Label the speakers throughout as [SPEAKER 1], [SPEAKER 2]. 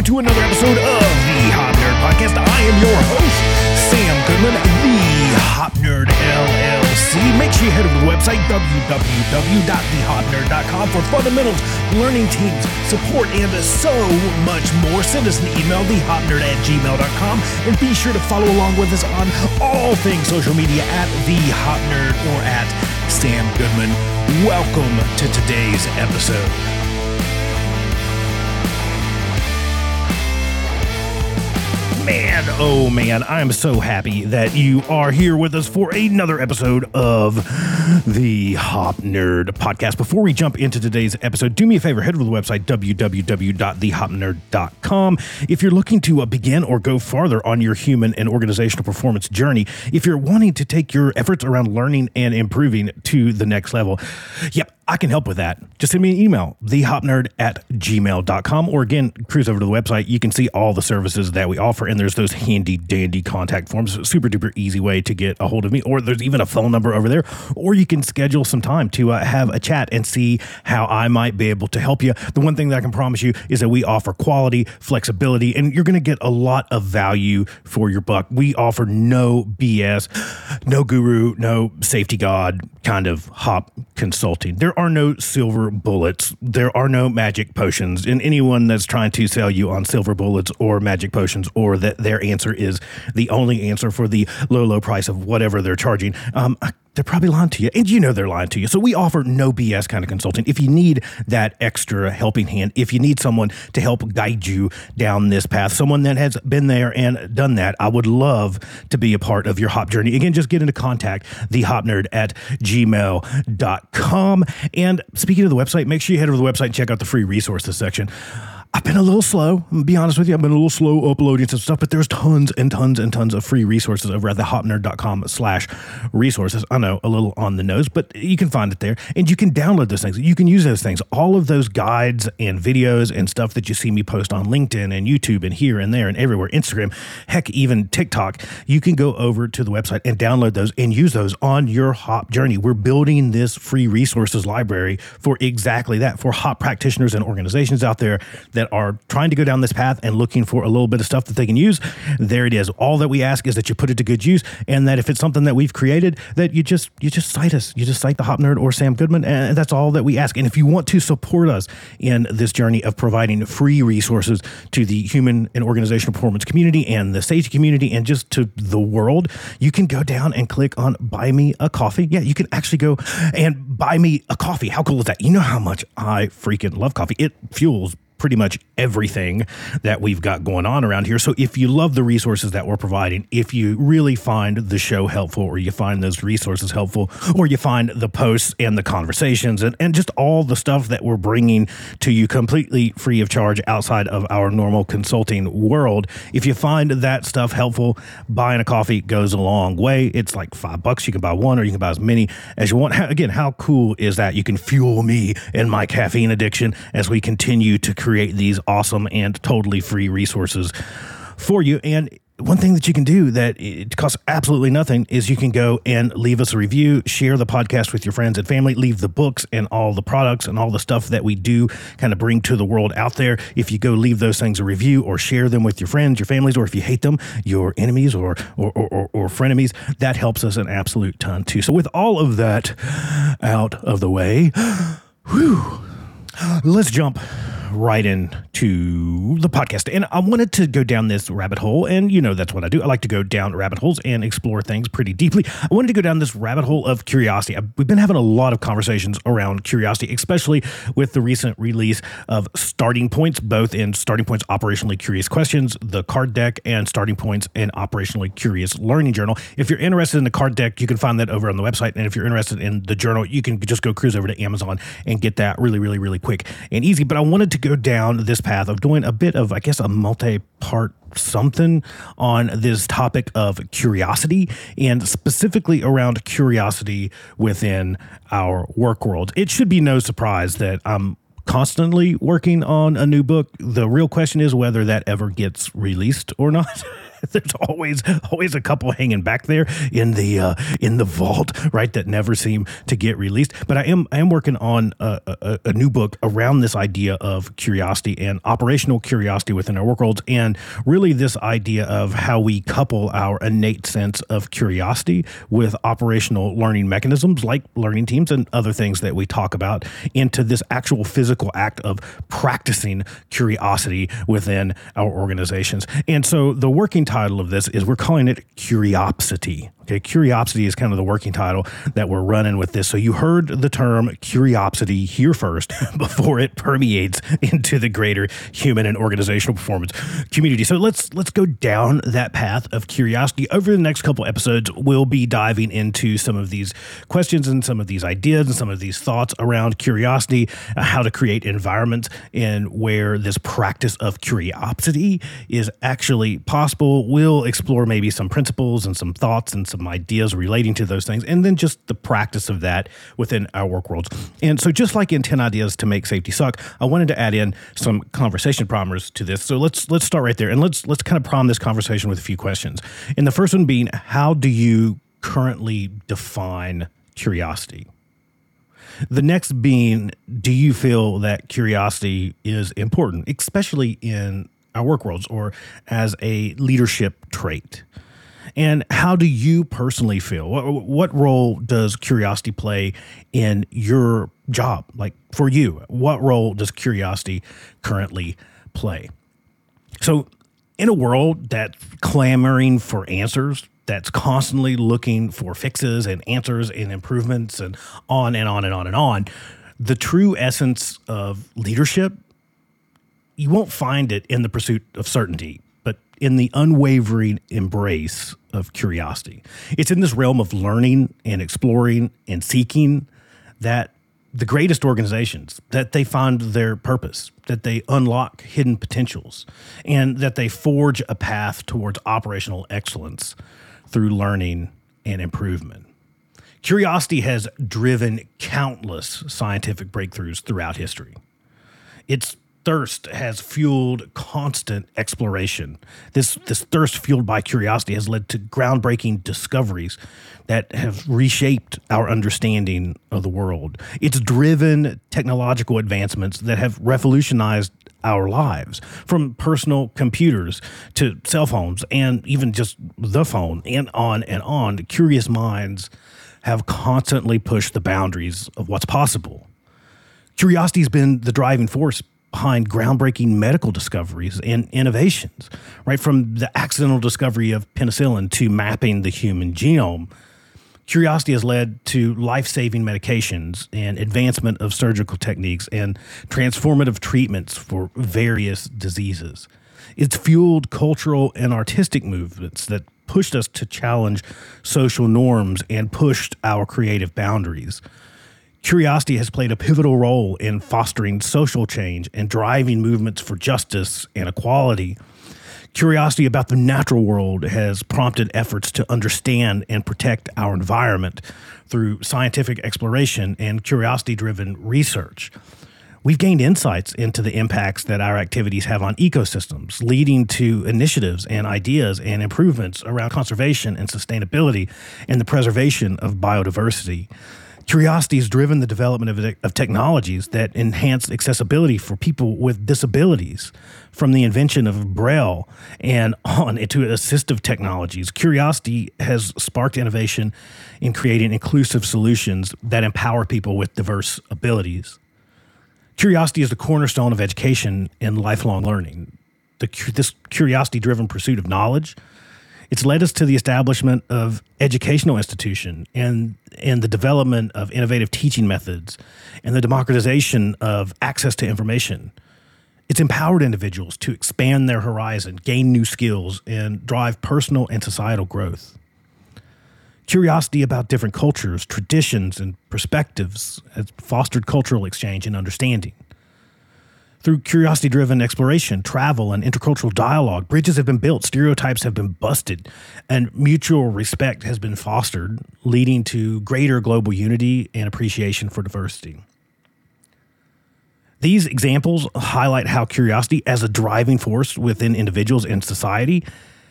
[SPEAKER 1] welcome to another episode of the Hop Nerd Podcast. I am your host, Sam Goodman, the Hop Nerd LLC. Make sure you head over to the website, www.thehopnerd.com for fundamentals, learning teams, support, and so much more. Send us an email, thehopnerd at gmail.com, and be sure to follow along with us on all things social media at The Hop Nerd or at Sam Goodman. Welcome to today's episode. Man, oh man, I'm so happy that you are here with us for another episode of the Hop Nerd Podcast. Before we jump into today's episode, do me a favor, head over to the website www.thehopnerd.com. If you're looking to uh, begin or go farther on your human and organizational performance journey, if you're wanting to take your efforts around learning and improving to the next level, yep, I can help with that. Just send me an email, thehopnerd at gmail.com, or again, cruise over to the website. You can see all the services that we offer, and there's those handy dandy contact forms. Super duper easy way to get a hold of me, or there's even a phone number over there, or you can schedule some time to uh, have a chat and see how I might be able to help you. The one thing that I can promise you is that we offer quality, flexibility, and you're going to get a lot of value for your buck. We offer no BS, no guru, no safety god kind of hop consulting. There are no silver bullets. There are no magic potions. And anyone that's trying to sell you on silver bullets or magic potions or that their answer is the only answer for the low, low price of whatever they're charging, um, they're probably lying to you. And you know they're lying to you. So we offer no BS kind of consulting. If you need that extra helping hand, if you need someone to help guide you down this path, someone that has been there and done that, I would love to be a part of your hop journey. Again, just get into contact, thehopnerd at gmail.com. And speaking of the website, make sure you head over to the website and check out the free resources section. I've been a little slow. I'm be honest with you. I've been a little slow uploading some stuff, but there's tons and tons and tons of free resources over at thehopnerd.com slash resources. I know a little on the nose, but you can find it there and you can download those things. You can use those things. All of those guides and videos and stuff that you see me post on LinkedIn and YouTube and here and there and everywhere, Instagram, heck, even TikTok, you can go over to the website and download those and use those on your hop journey. We're building this free resources library for exactly that, for hop practitioners and organizations out there that are trying to go down this path and looking for a little bit of stuff that they can use, there it is. All that we ask is that you put it to good use, and that if it's something that we've created, that you just you just cite us, you just cite the Hop Nerd or Sam Goodman, and that's all that we ask. And if you want to support us in this journey of providing free resources to the human and organizational performance community and the safety community and just to the world, you can go down and click on Buy Me a Coffee. Yeah, you can actually go and buy me a coffee. How cool is that? You know how much I freaking love coffee. It fuels pretty much everything that we've got going on around here. So if you love the resources that we're providing, if you really find the show helpful or you find those resources helpful or you find the posts and the conversations and, and just all the stuff that we're bringing to you completely free of charge outside of our normal consulting world, if you find that stuff helpful, buying a coffee goes a long way. It's like five bucks. You can buy one or you can buy as many as you want. Again, how cool is that? You can fuel me and my caffeine addiction as we continue to create create these awesome and totally free resources for you. And one thing that you can do that it costs absolutely nothing is you can go and leave us a review, share the podcast with your friends and family, leave the books and all the products and all the stuff that we do kind of bring to the world out there. If you go leave those things a review or share them with your friends, your families, or if you hate them, your enemies or or, or, or, or frenemies, that helps us an absolute ton too. So with all of that out of the way, whew, let's jump right into the podcast. And I wanted to go down this rabbit hole. And you know, that's what I do. I like to go down rabbit holes and explore things pretty deeply. I wanted to go down this rabbit hole of curiosity. We've been having a lot of conversations around curiosity, especially with the recent release of Starting Points, both in Starting Points Operationally Curious Questions, the card deck, and Starting Points and Operationally Curious Learning Journal. If you're interested in the card deck, you can find that over on the website. And if you're interested in the journal, you can just go cruise over to Amazon and get that really, really, really quick and easy. But I wanted to go down this path of doing a bit of, I guess, a multi part something on this topic of curiosity and specifically around curiosity within our work world. It should be no surprise that I'm constantly working on a new book. The real question is whether that ever gets released or not. there's always always a couple hanging back there in the uh, in the vault, right? That never seem to get released. But I am I am working on a, a, a new book around this idea of curiosity and operational curiosity within our worlds, and really this idea of how we couple our innate sense of curiosity with operational learning mechanisms like learning teams and other things that we talk about into this actual physical act of practicing curiosity within our organizations. And so the working title of this is we're calling it Curiopsity. Okay, Curiopsity is kind of the working title that we're running with this. So you heard the term Curiopsity here first before it permeates into the greater human and organizational performance community. So let's let's go down that path of curiosity. Over the next couple episodes, we'll be diving into some of these questions and some of these ideas and some of these thoughts around curiosity, uh, how to create environments in where this practice of curiosity is actually possible. We'll explore maybe some principles and some thoughts and some some ideas relating to those things, and then just the practice of that within our work worlds. And so, just like in 10 ideas to make safety suck, I wanted to add in some conversation primers to this. So let's let's start right there and let's let's kind of prompt this conversation with a few questions. And the first one being, how do you currently define curiosity? The next being, do you feel that curiosity is important, especially in our work worlds or as a leadership trait? And how do you personally feel? What, what role does curiosity play in your job? Like for you, what role does curiosity currently play? So, in a world that's clamoring for answers, that's constantly looking for fixes and answers and improvements and on and on and on and on, the true essence of leadership, you won't find it in the pursuit of certainty in the unwavering embrace of curiosity. It's in this realm of learning and exploring and seeking that the greatest organizations that they find their purpose, that they unlock hidden potentials, and that they forge a path towards operational excellence through learning and improvement. Curiosity has driven countless scientific breakthroughs throughout history. It's thirst has fueled constant exploration. This this thirst fueled by curiosity has led to groundbreaking discoveries that have reshaped our understanding of the world. It's driven technological advancements that have revolutionized our lives from personal computers to cell phones and even just the phone and on and on. Curious minds have constantly pushed the boundaries of what's possible. Curiosity has been the driving force behind groundbreaking medical discoveries and innovations, right? From the accidental discovery of penicillin to mapping the human genome. Curiosity has led to life saving medications and advancement of surgical techniques and transformative treatments for various diseases. It's fueled cultural and artistic movements that pushed us to challenge social norms and pushed our creative boundaries. Curiosity has played a pivotal role in fostering social change and driving movements for justice and equality. Curiosity about the natural world has prompted efforts to understand and protect our environment through scientific exploration and curiosity driven research. We've gained insights into the impacts that our activities have on ecosystems, leading to initiatives and ideas and improvements around conservation and sustainability and the preservation of biodiversity. Curiosity has driven the development of, of technologies that enhance accessibility for people with disabilities, from the invention of Braille and on into assistive technologies. Curiosity has sparked innovation in creating inclusive solutions that empower people with diverse abilities. Curiosity is the cornerstone of education and lifelong learning. The, this curiosity driven pursuit of knowledge it's led us to the establishment of educational institution and and the development of innovative teaching methods and the democratization of access to information. It's empowered individuals to expand their horizon, gain new skills, and drive personal and societal growth. Curiosity about different cultures, traditions, and perspectives has fostered cultural exchange and understanding. Through curiosity driven exploration, travel, and intercultural dialogue, bridges have been built, stereotypes have been busted, and mutual respect has been fostered, leading to greater global unity and appreciation for diversity. These examples highlight how curiosity, as a driving force within individuals and society,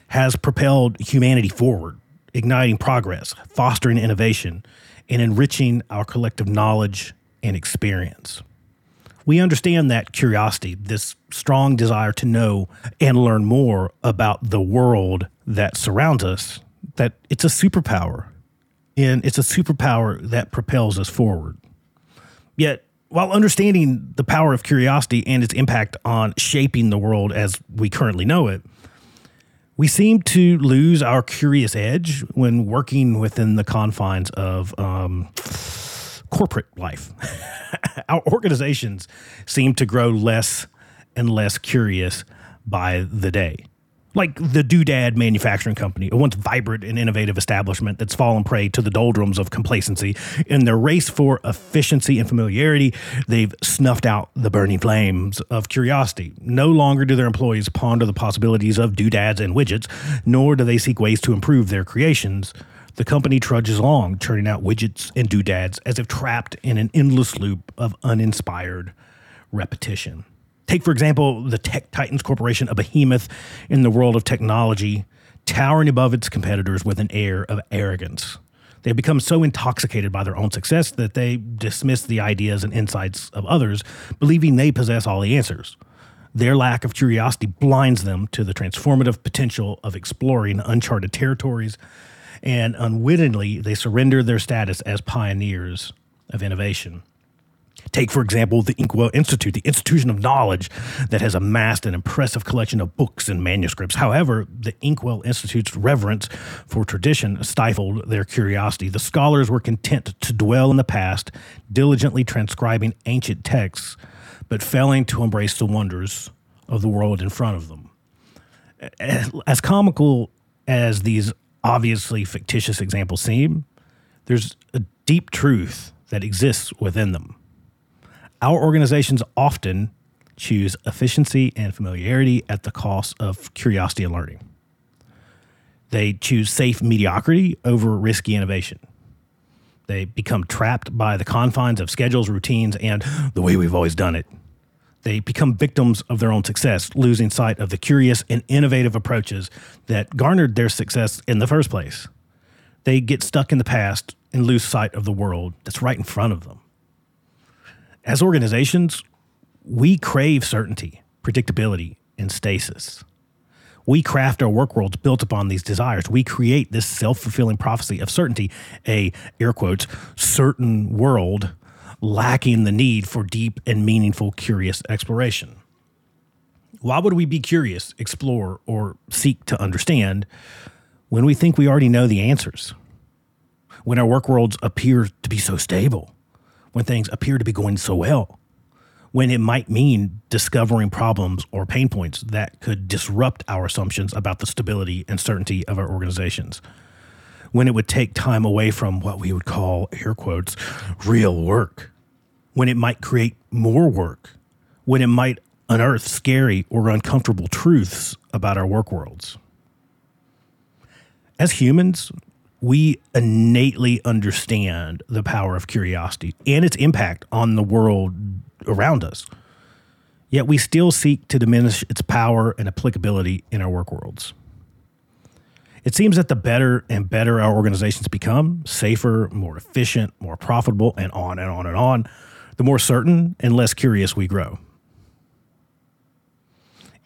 [SPEAKER 1] has propelled humanity forward, igniting progress, fostering innovation, and enriching our collective knowledge and experience. We understand that curiosity, this strong desire to know and learn more about the world that surrounds us, that it's a superpower. And it's a superpower that propels us forward. Yet, while understanding the power of curiosity and its impact on shaping the world as we currently know it, we seem to lose our curious edge when working within the confines of um, corporate life. our organizations seem to grow less and less curious by the day like the Doodad Manufacturing Company, a once vibrant and innovative establishment that's fallen prey to the doldrums of complacency. In their race for efficiency and familiarity, they've snuffed out the burning flames of curiosity. No longer do their employees ponder the possibilities of doodads and widgets, nor do they seek ways to improve their creations. The company trudges along, churning out widgets and doodads as if trapped in an endless loop of uninspired repetition. Take, for example, the Tech Titans Corporation, a behemoth in the world of technology, towering above its competitors with an air of arrogance. They have become so intoxicated by their own success that they dismiss the ideas and insights of others, believing they possess all the answers. Their lack of curiosity blinds them to the transformative potential of exploring uncharted territories, and unwittingly, they surrender their status as pioneers of innovation. Take, for example, the Inkwell Institute, the institution of knowledge that has amassed an impressive collection of books and manuscripts. However, the Inkwell Institute's reverence for tradition stifled their curiosity. The scholars were content to dwell in the past, diligently transcribing ancient texts, but failing to embrace the wonders of the world in front of them. As comical as these obviously fictitious examples seem, there's a deep truth that exists within them. Our organizations often choose efficiency and familiarity at the cost of curiosity and learning. They choose safe mediocrity over risky innovation. They become trapped by the confines of schedules, routines, and the way we've always done it. They become victims of their own success, losing sight of the curious and innovative approaches that garnered their success in the first place. They get stuck in the past and lose sight of the world that's right in front of them as organizations, we crave certainty, predictability, and stasis. We craft our work worlds built upon these desires. We create this self fulfilling prophecy of certainty, a air quotes, certain world lacking the need for deep and meaningful, curious exploration. Why would we be curious, explore, or seek to understand when we think we already know the answers? When our work worlds appear to be so stable? when things appear to be going so well, when it might mean discovering problems or pain points that could disrupt our assumptions about the stability and certainty of our organizations, when it would take time away from what we would call, air quotes, real work, when it might create more work, when it might unearth scary or uncomfortable truths about our work worlds. As humans, we innately understand the power of curiosity and its impact on the world around us. Yet we still seek to diminish its power and applicability in our work worlds. It seems that the better and better our organizations become, safer, more efficient, more profitable, and on and on and on, the more certain and less curious we grow.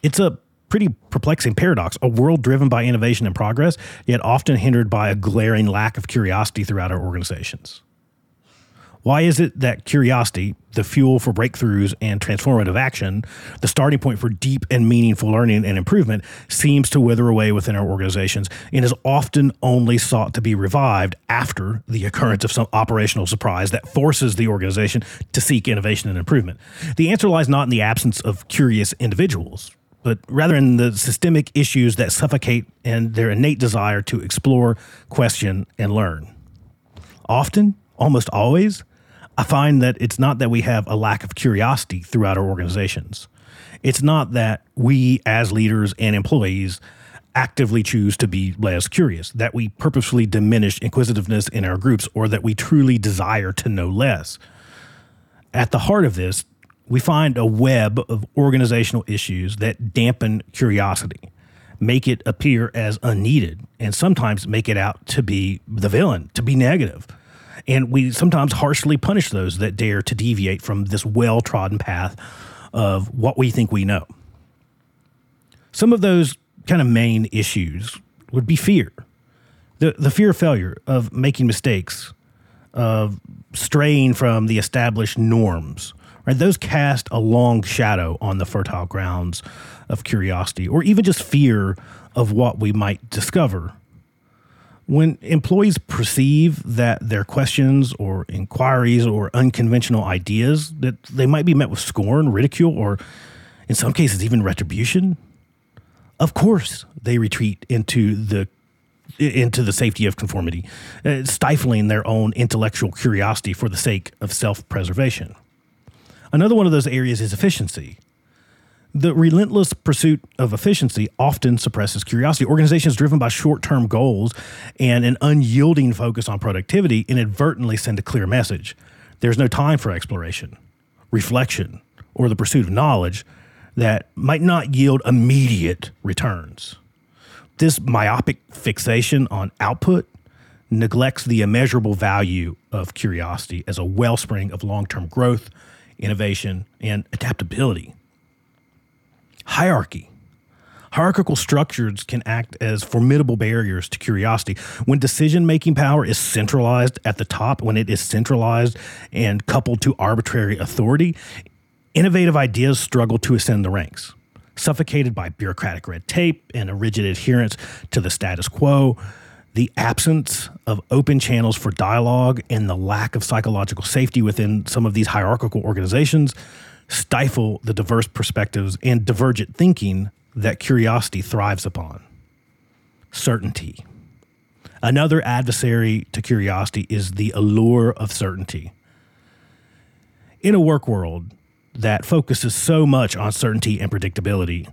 [SPEAKER 1] It's a pretty perplexing paradox a world driven by innovation and progress, yet often hindered by a glaring lack of curiosity throughout our organizations. Why is it that curiosity, the fuel for breakthroughs and transformative action, the starting point for deep and meaningful learning and improvement, seems to wither away within our organizations and is often only sought to be revived after the occurrence of some operational surprise that forces the organization to seek innovation and improvement? The answer lies not in the absence of curious individuals, but rather in the systemic issues that suffocate and their innate desire to explore, question, and learn. Often, almost always, I find that it's not that we have a lack of curiosity throughout our organizations. It's not that we, as leaders and employees, actively choose to be less curious, that we purposefully diminish inquisitiveness in our groups, or that we truly desire to know less. At the heart of this we find a web of organizational issues that dampen curiosity. make it appear as unneeded, and sometimes make it out to be the villain, to be negative. And we sometimes harshly punish those that dare to deviate from this well trodden path of what we think we know. Some of those kind of main issues would be fear the, the fear of failure, of making mistakes, of straying from the established norms. Right, those cast a long shadow on the fertile grounds of curiosity, or even just fear of what we might discover when employees perceive that their questions or inquiries or unconventional ideas that they might be met with scorn, ridicule, or in some cases even retribution, of course they retreat into the into the safety of conformity, uh, stifling their own intellectual curiosity for the sake of self-preservation. Another one of those areas is efficiency. The relentless pursuit of efficiency often suppresses curiosity. Organizations driven by short term goals and an unyielding focus on productivity inadvertently send a clear message. There's no time for exploration, reflection, or the pursuit of knowledge that might not yield immediate returns. This myopic fixation on output neglects the immeasurable value of curiosity as a wellspring of long term growth, innovation, and adaptability. Hierarchy. Hierarchical structures can act as formidable barriers to curiosity. When decision making power is centralized at the top, when it is centralized and coupled to arbitrary authority, innovative ideas struggle to ascend the ranks. Suffocated by bureaucratic red tape and a rigid adherence to the status quo, the absence of open channels for dialogue and the lack of psychological safety within some of these hierarchical organizations stifle the diverse perspectives and divergent thinking that curiosity thrives upon. Certainty. Another adversary to curiosity is the allure of certainty. In a work world that focuses so much on certainty and predictability,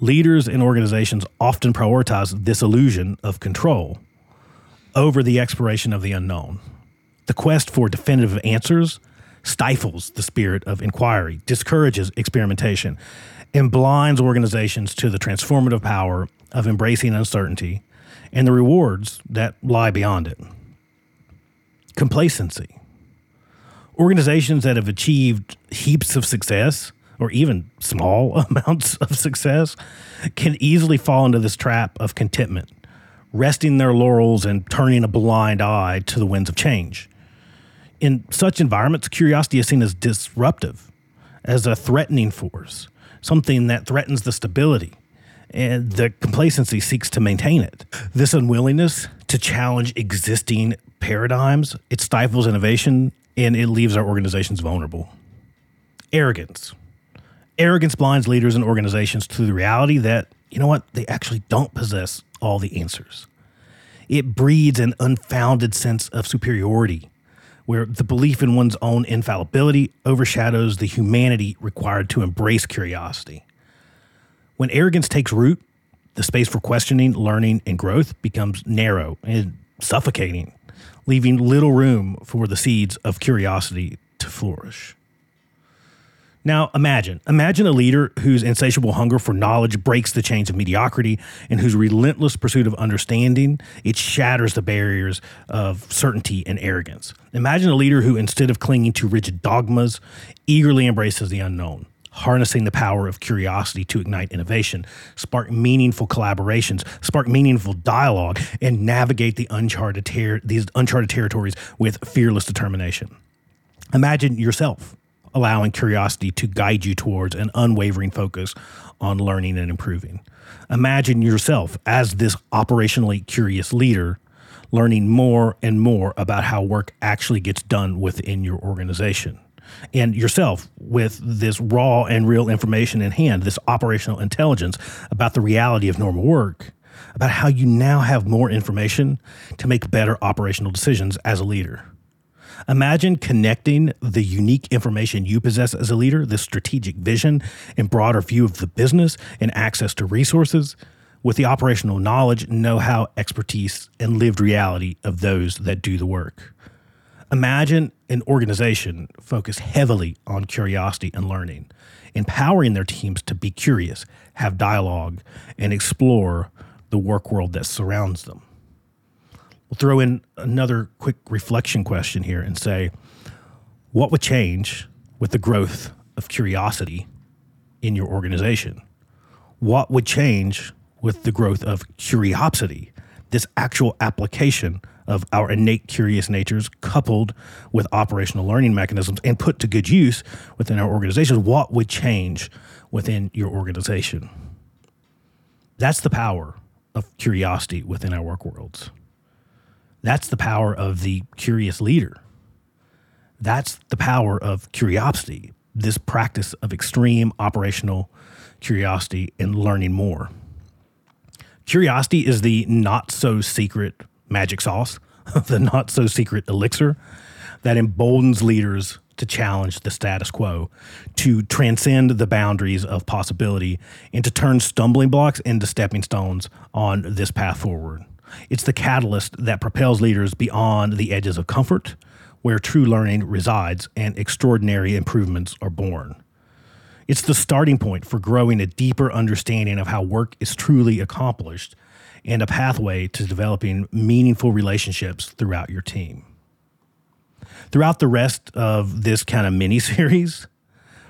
[SPEAKER 1] leaders and organizations often prioritize this illusion of control over the exploration of the unknown. The quest for definitive answers stifles the spirit of inquiry, discourages experimentation, and blinds organizations to the transformative power of embracing uncertainty and the rewards that lie beyond it. Complacency. Organizations that have achieved heaps of success, or even small amounts of success, can easily fall into this trap of contentment, resting their laurels and turning a blind eye to the winds of change in such environments, curiosity is seen as disruptive, as a threatening force, something that threatens the stability, and the complacency seeks to maintain it. This unwillingness to challenge existing paradigms, it stifles innovation and it leaves our organizations vulnerable. Arrogance. Arrogance blinds leaders and organizations to the reality that, you know what, they actually don't possess all the answers. It breeds an unfounded sense of superiority where the belief in one's own infallibility overshadows the humanity required to embrace curiosity. When arrogance takes root, the space for questioning, learning, and growth becomes narrow and suffocating, leaving little room for the seeds of curiosity to flourish. Now imagine, imagine a leader whose insatiable hunger for knowledge breaks the chains of mediocrity and whose relentless pursuit of understanding, it shatters the barriers of certainty and arrogance. Imagine a leader who instead of clinging to rigid dogmas, eagerly embraces the unknown, harnessing the power of curiosity to ignite innovation, spark meaningful collaborations, spark meaningful dialogue, and navigate the uncharted ter- these uncharted territories with fearless determination. Imagine yourself allowing curiosity to guide you towards an unwavering focus on learning and improving. Imagine yourself as this operationally curious leader learning more and more about how work actually gets done within your organization. And yourself with this raw and real information in hand, this operational intelligence about the reality of normal work, about how you now have more information to make better operational decisions as a leader. Imagine connecting the unique information you possess as a leader, the strategic vision and broader view of the business and access to resources, with the operational knowledge, know how, expertise, and lived reality of those that do the work. Imagine an organization focused heavily on curiosity and learning, empowering their teams to be curious, have dialogue, and explore the work world that surrounds them. We'll throw in another quick reflection question here and say, what would change with the growth of curiosity in your organization? What would change with the growth of curiosity, this actual application of our innate curious natures coupled with operational learning mechanisms and put to good use within our organization? What would change within your organization? That's the power of curiosity within our work worlds. That's the power of the curious leader. That's the power of curiosity, this practice of extreme operational curiosity and learning more. Curiosity is the not so secret magic sauce, the not so secret elixir that emboldens leaders to challenge the status quo, to transcend the boundaries of possibility, and to turn stumbling blocks into stepping stones on this path forward. It's the catalyst that propels leaders beyond the edges of comfort, where true learning resides and extraordinary improvements are born. It's the starting point for growing a deeper understanding of how work is truly accomplished and a pathway to developing meaningful relationships throughout your team. Throughout the rest of this kind of mini series,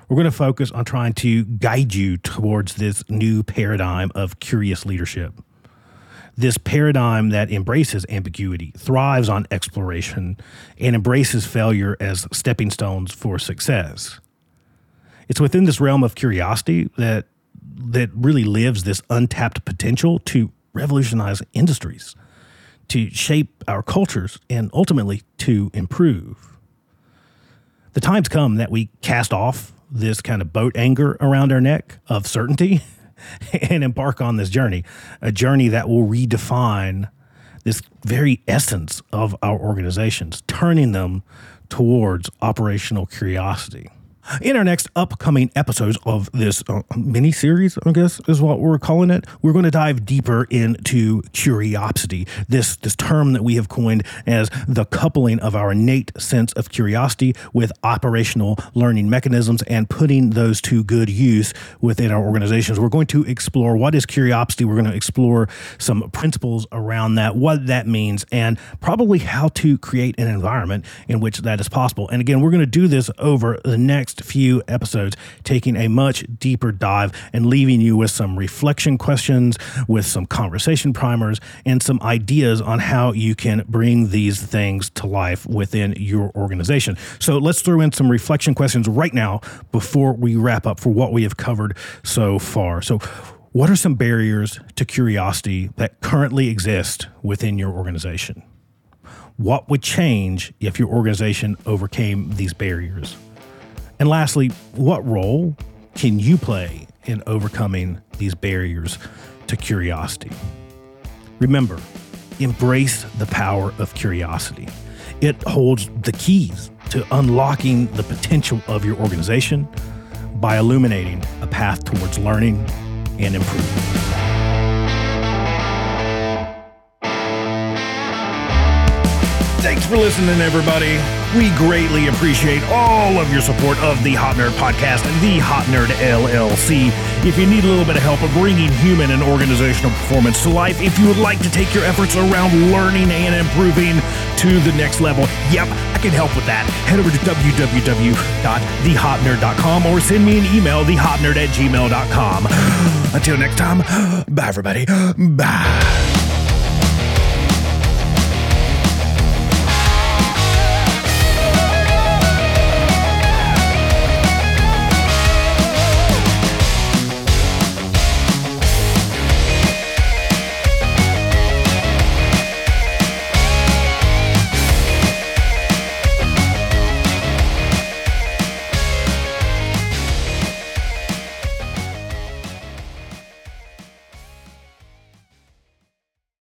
[SPEAKER 1] we're going to focus on trying to guide you towards this new paradigm of curious leadership. This paradigm that embraces ambiguity, thrives on exploration, and embraces failure as stepping stones for success. It's within this realm of curiosity that that really lives this untapped potential to revolutionize industries, to shape our cultures, and ultimately to improve. The time's come that we cast off this kind of boat anchor around our neck of certainty and embark on this journey, a journey that will redefine this very essence of our organizations, turning them towards operational curiosity. In our next upcoming episodes of this uh, mini series, I guess is what we're calling it, we're going to dive deeper into Curiopsity. This this term that we have coined as the coupling of our innate sense of curiosity with operational learning mechanisms and putting those to good use within our organizations. We're going to explore what is Curiopsity. We're going to explore some principles around that, what that means, and probably how to create an environment in which that is possible. And again, we're going to do this over the next next few episodes, taking a much deeper dive and leaving you with some reflection questions, with some conversation primers, and some ideas on how you can bring these things to life within your organization. So let's throw in some reflection questions right now before we wrap up for what we have covered so far. So, what are some barriers to curiosity that currently exist within your organization? What would change if your organization overcame these barriers? And lastly, what role can you play in overcoming these barriers to curiosity? Remember, embrace the power of curiosity. It holds the keys to unlocking the potential of your organization by illuminating a path towards learning and improvement. For listening, everybody. We greatly appreciate all of your support of the Hop Nerd Podcast and the Hop Nerd LLC. If you need a little bit of help bringing human and organizational performance to life, if you would like to take your efforts around learning and improving to the next level, yep, I can help with that. Head over to www.thehopnerd.com or send me an email, thehopnerd at gmail.com. Until next time, bye, everybody. Bye.